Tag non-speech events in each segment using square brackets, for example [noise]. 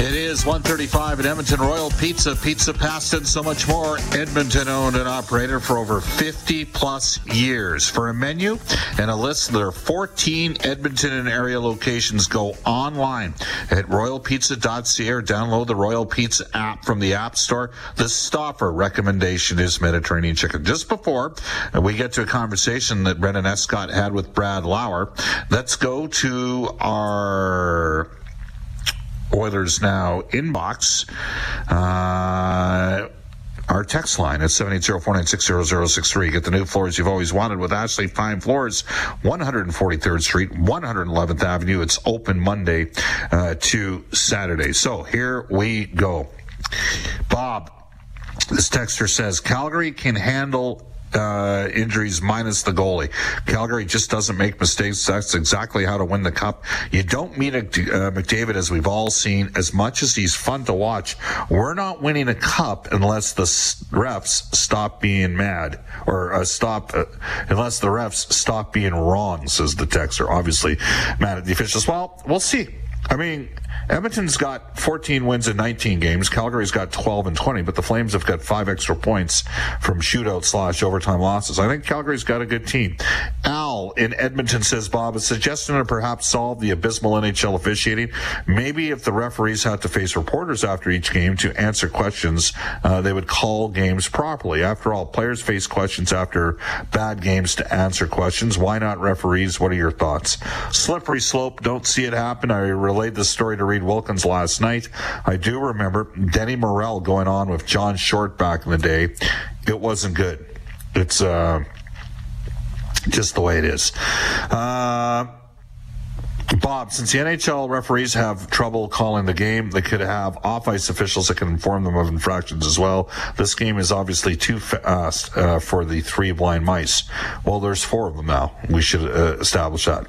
It is 135 at Edmonton Royal Pizza, Pizza Pasta, and so much more. Edmonton owned and operated for over 50 plus years. For a menu and a list of their 14 Edmonton and area locations, go online at royalpizza.ca or download the Royal Pizza app from the App Store. The Stauffer recommendation is Mediterranean chicken. Just before we get to a conversation that Brendan Escott had with Brad Lauer, let's go to our Oilers Now inbox. Uh, our text line at 780-496-0063. Get the new floors you've always wanted with Ashley Fine Floors, 143rd Street, 111th Avenue. It's open Monday uh, to Saturday. So here we go. Bob, this texter says Calgary can handle uh, injuries minus the goalie. Calgary just doesn't make mistakes. That's exactly how to win the cup. You don't meet a, uh, McDavid, as we've all seen, as much as he's fun to watch. We're not winning a cup unless the refs stop being mad or uh, stop, uh, unless the refs stop being wrong, says the texter. Obviously, mad at the officials. Well, we'll see. I mean, Edmonton's got 14 wins in 19 games. Calgary's got 12 and 20, but the Flames have got five extra points from shootout slash overtime losses. I think Calgary's got a good team. Al in Edmonton says, Bob, a suggestion to perhaps solve the abysmal NHL officiating. Maybe if the referees had to face reporters after each game to answer questions, uh, they would call games properly. After all, players face questions after bad games to answer questions. Why not referees? What are your thoughts? Slippery slope. Don't see it happen. I relayed the story to Reed Wilkins last night. I do remember Denny Morel going on with John Short back in the day. It wasn't good. It's uh, just the way it is. Uh, Bob, since the NHL referees have trouble calling the game, they could have off ice officials that can inform them of infractions as well. This game is obviously too fast uh, for the three blind mice. Well, there's four of them now. We should uh, establish that.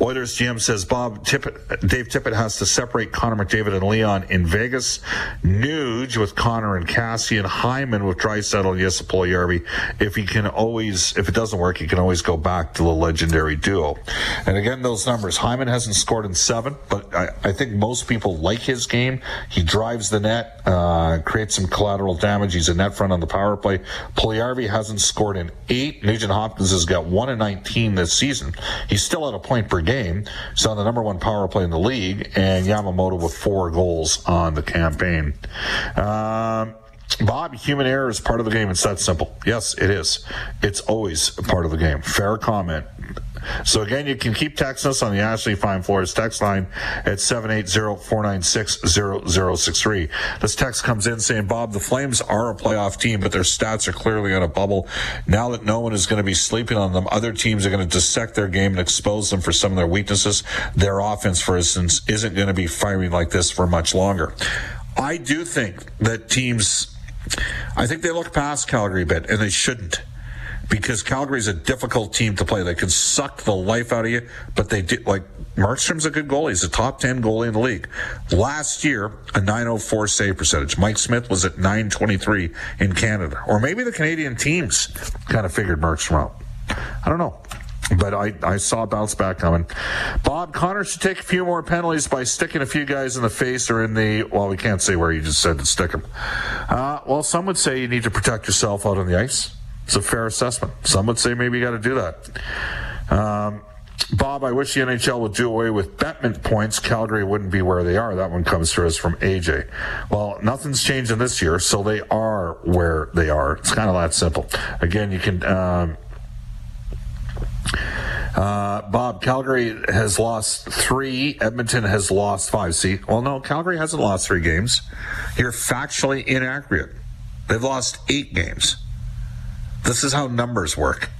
Oilers GM says Bob Tippett, Dave Tippett has to separate Connor McDavid and Leon in Vegas, Nuge with Connor and Cassie, and Hyman with and Jesse Puljujarvi. If he can always, if it doesn't work, he can always go back to the legendary duo. And again, those numbers. Hyman has hasn't scored in seven, but I, I, think most people like his game. He drives the net, uh, creates some collateral damage. He's a net front on the power play. Puljujarvi hasn't scored in eight. Nugent Hopkins has got one in 19 this season. He's still at a point per game. He's on the number one power play in the league, and Yamamoto with four goals on the campaign. Um, Bob, human error is part of the game. It's that simple. Yes, it is. It's always part of the game. Fair comment. So again, you can keep texting us on the Ashley Fine Floors text line at 780-496-0063. This text comes in saying, Bob, the Flames are a playoff team, but their stats are clearly on a bubble. Now that no one is going to be sleeping on them, other teams are going to dissect their game and expose them for some of their weaknesses. Their offense, for instance, isn't going to be firing like this for much longer. I do think that teams, I think they look past Calgary a bit, and they shouldn't because Calgary is a difficult team to play. They can suck the life out of you, but they do like Markstrom's a good goalie. He's a top 10 goalie in the league. Last year, a 904 save percentage. Mike Smith was at 923 in Canada. Or maybe the Canadian teams kind of figured Markstrom out. I don't know. But I, I saw a bounce back coming. Bob Connor should take a few more penalties by sticking a few guys in the face or in the, well, we can't say where you just said to stick them. Uh, well, some would say you need to protect yourself out on the ice. It's a fair assessment. Some would say maybe you got to do that. Um, Bob, I wish the NHL would do away with Bettman points. Calgary wouldn't be where they are. That one comes through us from AJ. Well, nothing's changing this year, so they are where they are. It's kind of that simple. Again, you can. Um, uh, Bob, Calgary has lost three. Edmonton has lost five. See, well, no, Calgary hasn't lost three games. You're factually inaccurate. They've lost eight games. This is how numbers work,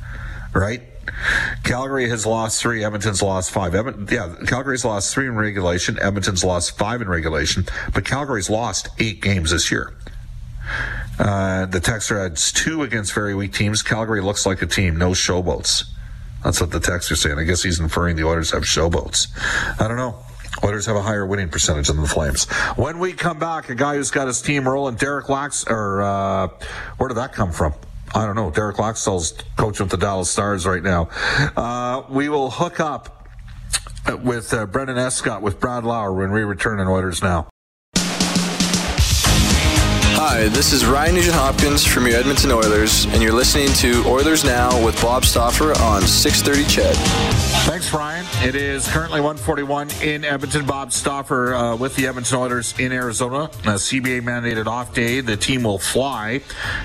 right? Calgary has lost three. Edmonton's lost five. Edmonton, yeah, Calgary's lost three in regulation. Edmonton's lost five in regulation. But Calgary's lost eight games this year. Uh, the Texter adds two against very weak teams. Calgary looks like a team. No showboats. That's what the Texter saying. I guess he's inferring the Oilers have showboats. I don't know. Oilers have a higher winning percentage than the Flames. When we come back, a guy who's got his team rolling, Derek Lax, or uh, where did that come from? I don't know. Derek Laxdal's coaching with the Dallas Stars right now. Uh, we will hook up with uh, Brendan Escott with Brad Lauer when we return in Oilers Now. Hi, this is Ryan Nugent Hopkins from your Edmonton Oilers, and you're listening to Oilers Now with Bob Stauffer on 630 CHED. Thanks, Ryan. It is currently 141 in Edmonton. Bob Stauffer uh, with the Edmonton Oilers in Arizona. A CBA mandated off day. The team will fly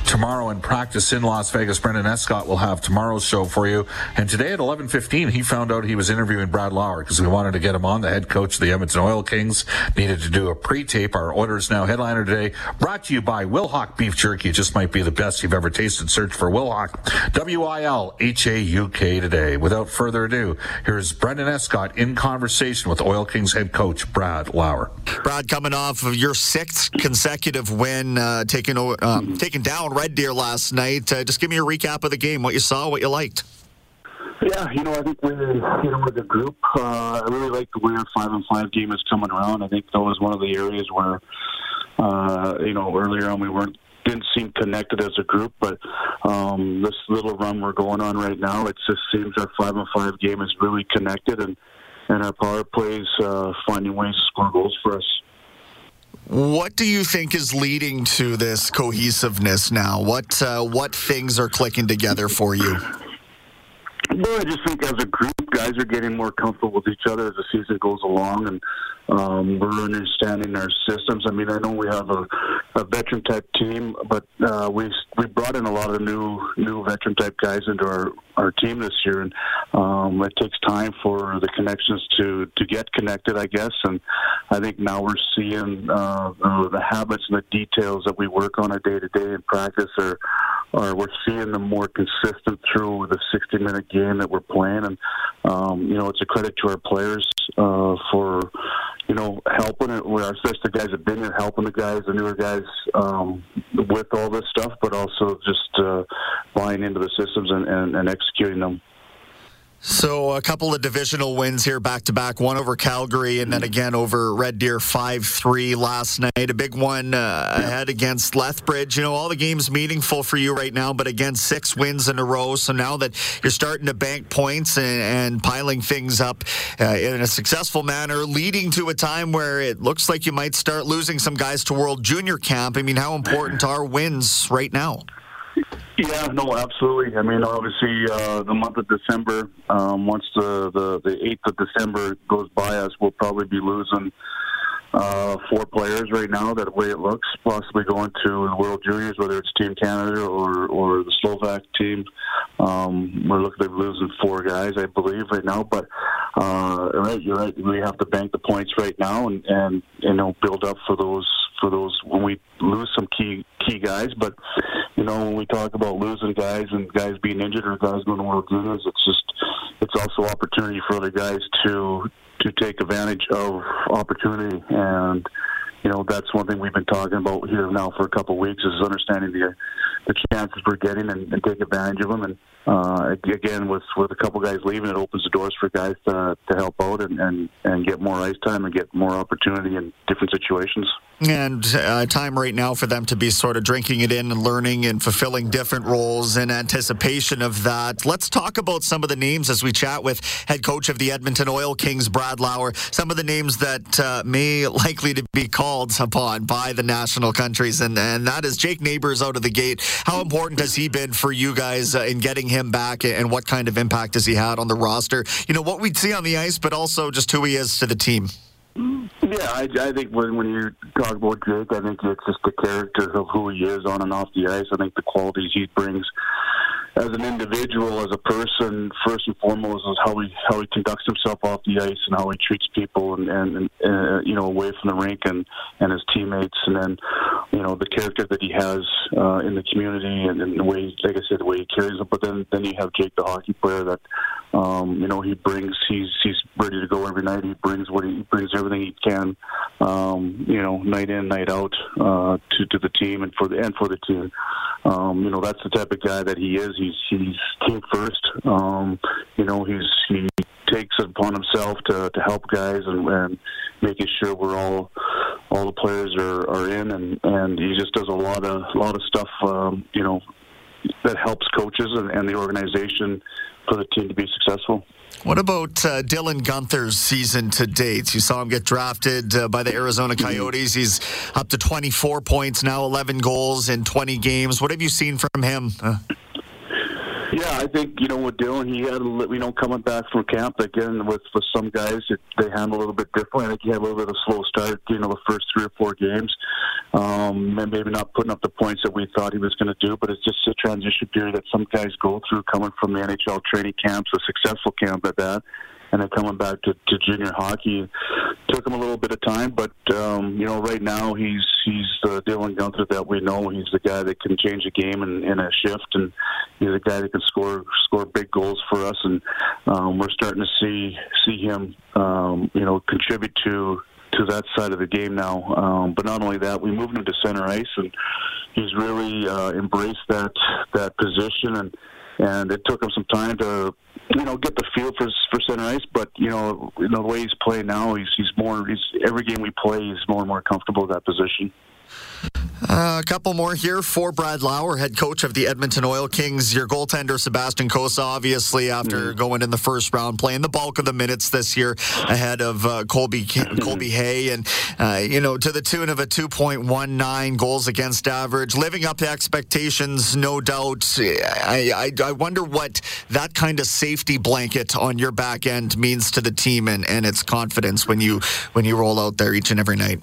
tomorrow and practice in Las Vegas. Brendan Escott will have tomorrow's show for you. And today at 11:15, he found out he was interviewing Brad Lauer because we wanted to get him on. The head coach of the Edmonton Oil Kings needed to do a pre-tape. Our Oilers Now headliner today, brought to you by Wilhauk Beef Jerky. It just might be the best you've ever tasted. Search for Wilhauk. W I L H A U K today. Without further ado, here's Brendan Escott in conversation with Oil Kings head coach Brad Lauer. Brad, coming off of your sixth consecutive win, uh, taking uh, taking down Red Deer last night. Uh, just give me a recap of the game. What you saw, what you liked. Yeah, you know, I think we, you know, with the group, uh, I really like the way our five and five game is coming around. I think that was one of the areas where, uh, you know, earlier on we weren't didn't seem connected as a group, but um, this little run we're going on right now, it just seems our five and five game is really connected, and and our power plays uh, finding ways to score goals for us. What do you think is leading to this cohesiveness now? What uh, what things are clicking together for you? Well, I just think as a group, guys are getting more comfortable with each other as the season goes along, and um, we're understanding our systems. I mean, I know we have a, a veteran type team, but uh, we we brought in a lot of new new veteran type guys into our, our team this year, and um, it takes time for the connections to to get connected, I guess. And I think now we're seeing uh, the habits and the details that we work on a day to day in practice are are we're seeing them more consistent through the 60 minute game that we're playing, and um, you know it's a credit to our players uh, for you know, helping it, especially the guys have been here, helping the guys, the newer guys, um, with all this stuff, but also just uh, buying into the systems and, and, and executing them. So a couple of divisional wins here back to back, one over Calgary and then again over Red Deer 5-3 last night. A big one uh, ahead against Lethbridge. You know, all the games meaningful for you right now, but again, six wins in a row. So now that you're starting to bank points and, and piling things up uh, in a successful manner, leading to a time where it looks like you might start losing some guys to World Junior Camp. I mean, how important [laughs] are wins right now? Yeah, no, absolutely. I mean, obviously, uh, the month of December, um, once the, the, the 8th of December goes by us, we'll probably be losing uh, four players right now, that way it looks, possibly going to the World Juniors, whether it's Team Canada or, or the Slovak team. Um, we're looking at losing four guys, I believe, right now. But uh, right, you're right. We have to bank the points right now and, and you know build up for those for those when we lose some key key guys. But know when we talk about losing guys and guys being injured or guys going to World Juniors, it's just it's also opportunity for other guys to to take advantage of opportunity. And you know that's one thing we've been talking about here now for a couple of weeks is understanding the the chances we're getting and, and take advantage of them. And uh, again, with with a couple guys leaving, it opens the doors for guys to to help out and and and get more ice time and get more opportunity in different situations. And uh, time right now for them to be sort of drinking it in and learning and fulfilling different roles in anticipation of that. Let's talk about some of the names as we chat with head coach of the Edmonton Oil Kings, Brad Lauer. Some of the names that uh, may likely to be called upon by the national countries, and, and that is Jake Neighbors out of the gate. How important has he been for you guys uh, in getting him back, and what kind of impact has he had on the roster? You know, what we'd see on the ice, but also just who he is to the team. Yeah, I, I think when when you talk about Jake, I think it's just the character of who he is on and off the ice. I think the qualities he brings as an individual, as a person, first and foremost, is how he how he conducts himself off the ice and how he treats people, and and, and uh, you know away from the rink and and his teammates, and then you know the character that he has uh, in the community, and, and the way, like I said, the way he carries it. But then then you have Jake, the hockey player, that um, you know he brings. He's he's ready to go every night. He brings what he, he brings everything he can, um, you know, night in, night out uh, to to the team and for the and for the team. Um, you know, that's the type of guy that he is. He's he's team first. Um, you know, he's he takes it upon himself to to help guys and, and making sure we're all all the players are, are in and and he just does a lot of a lot of stuff. Um, you know, that helps coaches and, and the organization for the team to be successful. What about uh, Dylan Guenther's season to date? You saw him get drafted uh, by the Arizona Coyotes. He's up to 24 points now, 11 goals in 20 games. What have you seen from him? Uh, yeah, I think you know with Dylan, he had a, you know coming back from camp again with with some guys it, they handle a little bit differently. I think he had a little bit of a slow start, you know, the first three or four games, um, and maybe not putting up the points that we thought he was going to do. But it's just a transition period that some guys go through coming from the NHL training camps, a successful camp at that and then coming back to, to junior hockey took him a little bit of time, but um, you know, right now he's he's the Dylan Guenther that we know. He's the guy that can change a game in, in a shift, and he's a guy that can score score big goals for us. And um, we're starting to see see him, um, you know, contribute to to that side of the game now. Um, but not only that, we moved him to center ice, and he's really uh, embraced that that position and and it took him some time to you know get the feel for for center ice. But you know, you know the way he's playing now, he's he's more. He's every game we play, he's more and more comfortable in that position. Uh, a couple more here for Brad Lauer, head coach of the Edmonton Oil Kings. Your goaltender, Sebastian Cossa, obviously, after mm. going in the first round, playing the bulk of the minutes this year ahead of uh, Colby Colby Hay. And, uh, you know, to the tune of a 2.19 goals against average, living up to expectations, no doubt. I, I, I wonder what that kind of safety blanket on your back end means to the team and, and its confidence when you when you roll out there each and every night.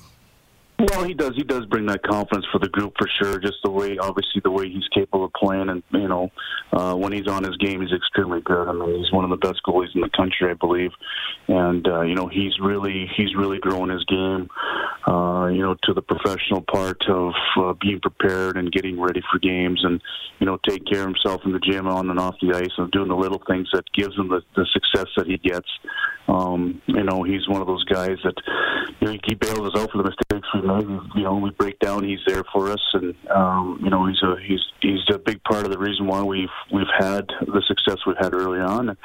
Well, he does. He does bring that confidence for the group for sure. Just the way, obviously, the way he's capable of playing, and you know, uh, when he's on his game, he's extremely good. I mean, he's one of the best goalies in the country, I believe. And uh, you know, he's really, he's really growing his game. Uh, you know, to the professional part of uh, being prepared and getting ready for games, and you know, take care of himself in the gym, on and off the ice, and doing the little things that gives him the, the success that he gets. Um, you know, he's one of those guys that you know he bails us out for the mistakes we make. You know, we break down, he's there for us, and um, you know, he's a he's he's a big part of the reason why we've we've had the success we've had early on. And,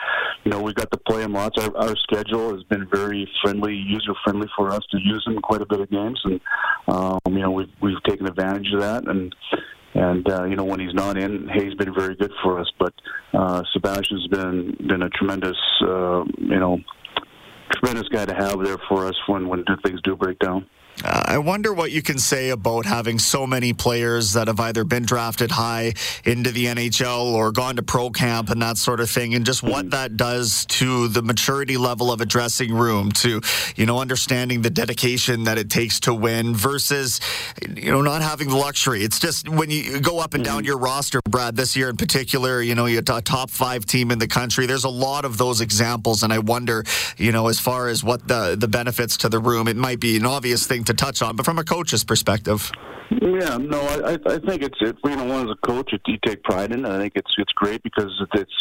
you know, we got to play him lots. Our, our schedule has been very friendly, user friendly for us to use him quite a bit of games, and um, you know, we've we've taken advantage of that and. And uh, you know when he's not in, Hay's been very good for us. But uh, Sebastian's been been a tremendous uh, you know tremendous guy to have there for us when when things do break down. Uh, I wonder what you can say about having so many players that have either been drafted high into the NHL or gone to pro camp and that sort of thing, and just what that does to the maturity level of a dressing room, to you know understanding the dedication that it takes to win versus you know not having the luxury. It's just when you go up and down mm-hmm. your roster, Brad, this year in particular, you know you're a top five team in the country. There's a lot of those examples, and I wonder, you know, as far as what the the benefits to the room, it might be an obvious thing to touch on, but from a coach's perspective. Yeah, no, I, I think it's it, you know, one as a coach, you, you take pride in it. I think it's it's great because it's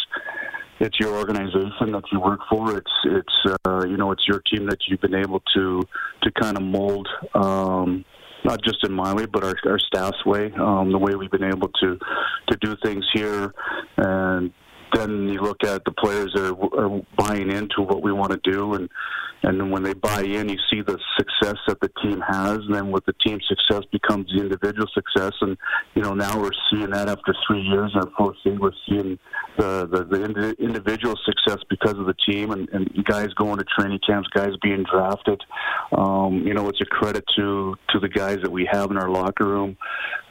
it's your organization that you work for. It's it's uh, you know it's your team that you've been able to to kind of mold. Um, not just in my way, but our, our staff's way, um, the way we've been able to to do things here, and then you look at the players that are, are buying into what we want to do, and and then when they buy in, you see the success that the team has, and then with the team success becomes the individual success, and you know now we're seeing that after three years in our Pro C, we're seeing the the, the individual success because of the team, and, and guys going to training camps, guys being drafted. Um, you know, it's a credit to to the guys that we have in our locker room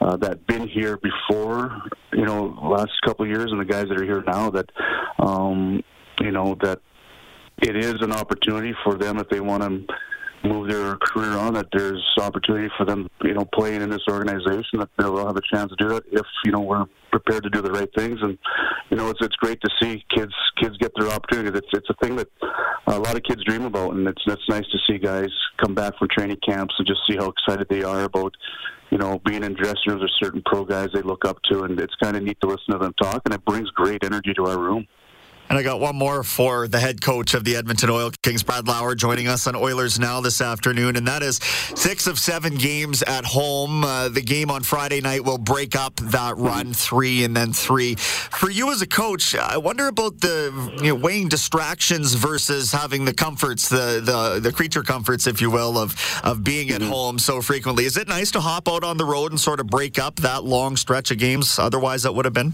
uh, that been here before, you know, last couple of years, and the guys that are here now that, um, you know, that it is an opportunity for them if they want to move their career on that there's opportunity for them you know playing in this organization that they'll have a chance to do that if you know we're prepared to do the right things. And you know it's it's great to see kids kids get their opportunity it's it's a thing that a lot of kids dream about and it's it's nice to see guys come back from training camps and just see how excited they are about you know, being in dressing rooms with certain pro guys they look up to, and it's kind of neat to listen to them talk, and it brings great energy to our room. And I got one more for the head coach of the Edmonton Oil Kings, Brad Lauer, joining us on Oilers Now this afternoon. And that is six of seven games at home. Uh, the game on Friday night will break up that run, three and then three. For you as a coach, I wonder about the you know, weighing distractions versus having the comforts, the, the, the creature comforts, if you will, of, of being at home so frequently. Is it nice to hop out on the road and sort of break up that long stretch of games otherwise that would have been?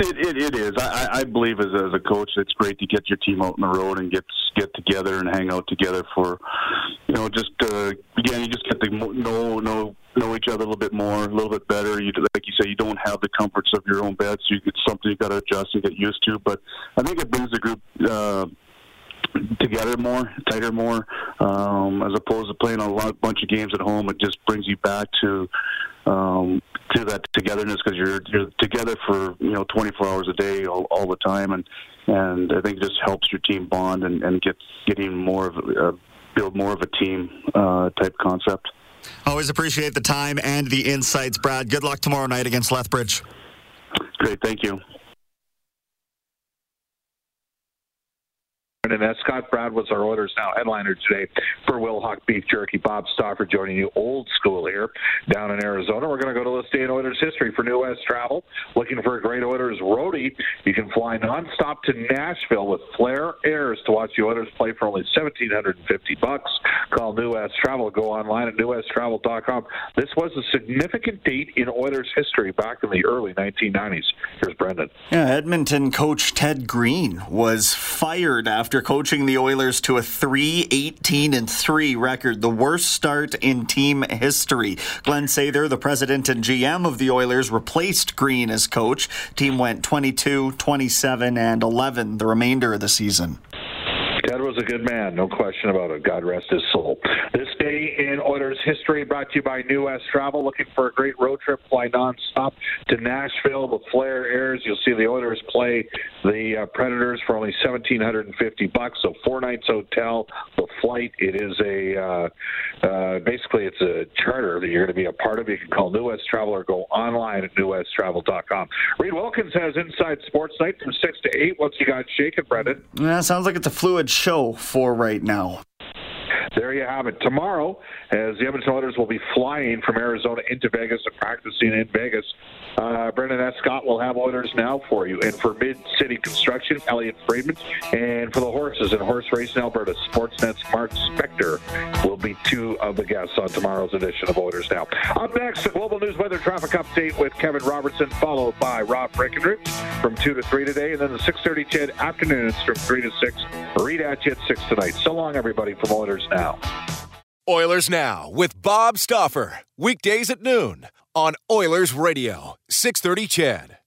It, it, it is. I, I believe as, as a coach, it's great to get your team out on the road and get get together and hang out together for, you know, just uh, again, you just get to know know know each other a little bit more, a little bit better. You like you say, you don't have the comforts of your own bed, so you get something you got to adjust and get used to. But I think it brings the group. Uh, together more, tighter more, um, as opposed to playing a lot, bunch of games at home. It just brings you back to um, to that togetherness because you're you're together for you know 24 hours a day all, all the time, and and I think it just helps your team bond and, and get getting more of a, uh, build more of a team uh, type concept. Always appreciate the time and the insights, Brad. Good luck tomorrow night against Lethbridge. Great, thank you. And as Scott Brad was our Oilers Now headliner today for Wilhauk Beef Jerky. Bob Stauffer joining you old school here down in Arizona. We're going to go to this day in Oilers history for New West Travel. Looking for a great Oilers roadie, you can fly nonstop to Nashville with Flair Airs to watch the Oilers play for only 1750 bucks. Call New West Travel. Go online at newwesttravel.com. This was a significant date in Oilers history back in the early 1990s. Here's Brendan. Yeah, Edmonton coach Ted Green was fired after after coaching the Oilers to a 3 18 and 3 record, the worst start in team history. Glenn Sather, the president and GM of the Oilers, replaced Green as coach. Team went 22, 27, and 11 the remainder of the season. Was a good man, no question about it. God rest his soul. This day in Oilers history brought to you by New West Travel. Looking for a great road trip, fly nonstop to Nashville with Flair Airs. You'll see the Oilers play the uh, Predators for only seventeen hundred and fifty bucks. So four nights hotel, the flight. It is a uh, uh, basically it's a charter that you're going to be a part of. You can call New West Travel or go online at newwesttravel.com. Reed Wilkins has Inside Sports Night from six to eight. What's you got shaking, Brendan? Yeah, sounds like it's a fluid show for right now. There you have it. Tomorrow, as the Edmonton Oilers will be flying from Arizona into Vegas and practicing in Vegas, uh, Brendan Escott will have Oilers now for you. And for Mid City Construction, Elliot Friedman. And for the horses and horse race in Alberta, Sportsnet's Mark Spector will be two of the guests on tomorrow's edition of Oilers Now. Up next, the Global News Weather Traffic Update with Kevin Robertson, followed by Rob Breckenridge from 2 to 3 today. And then the 6.30 CHED afternoons from 3 to 6. Reed at you at 6 tonight. So long, everybody, from Oilers Now. Oilers Now with Bob Stauffer. Weekdays at noon on Oilers Radio, 630 CHED.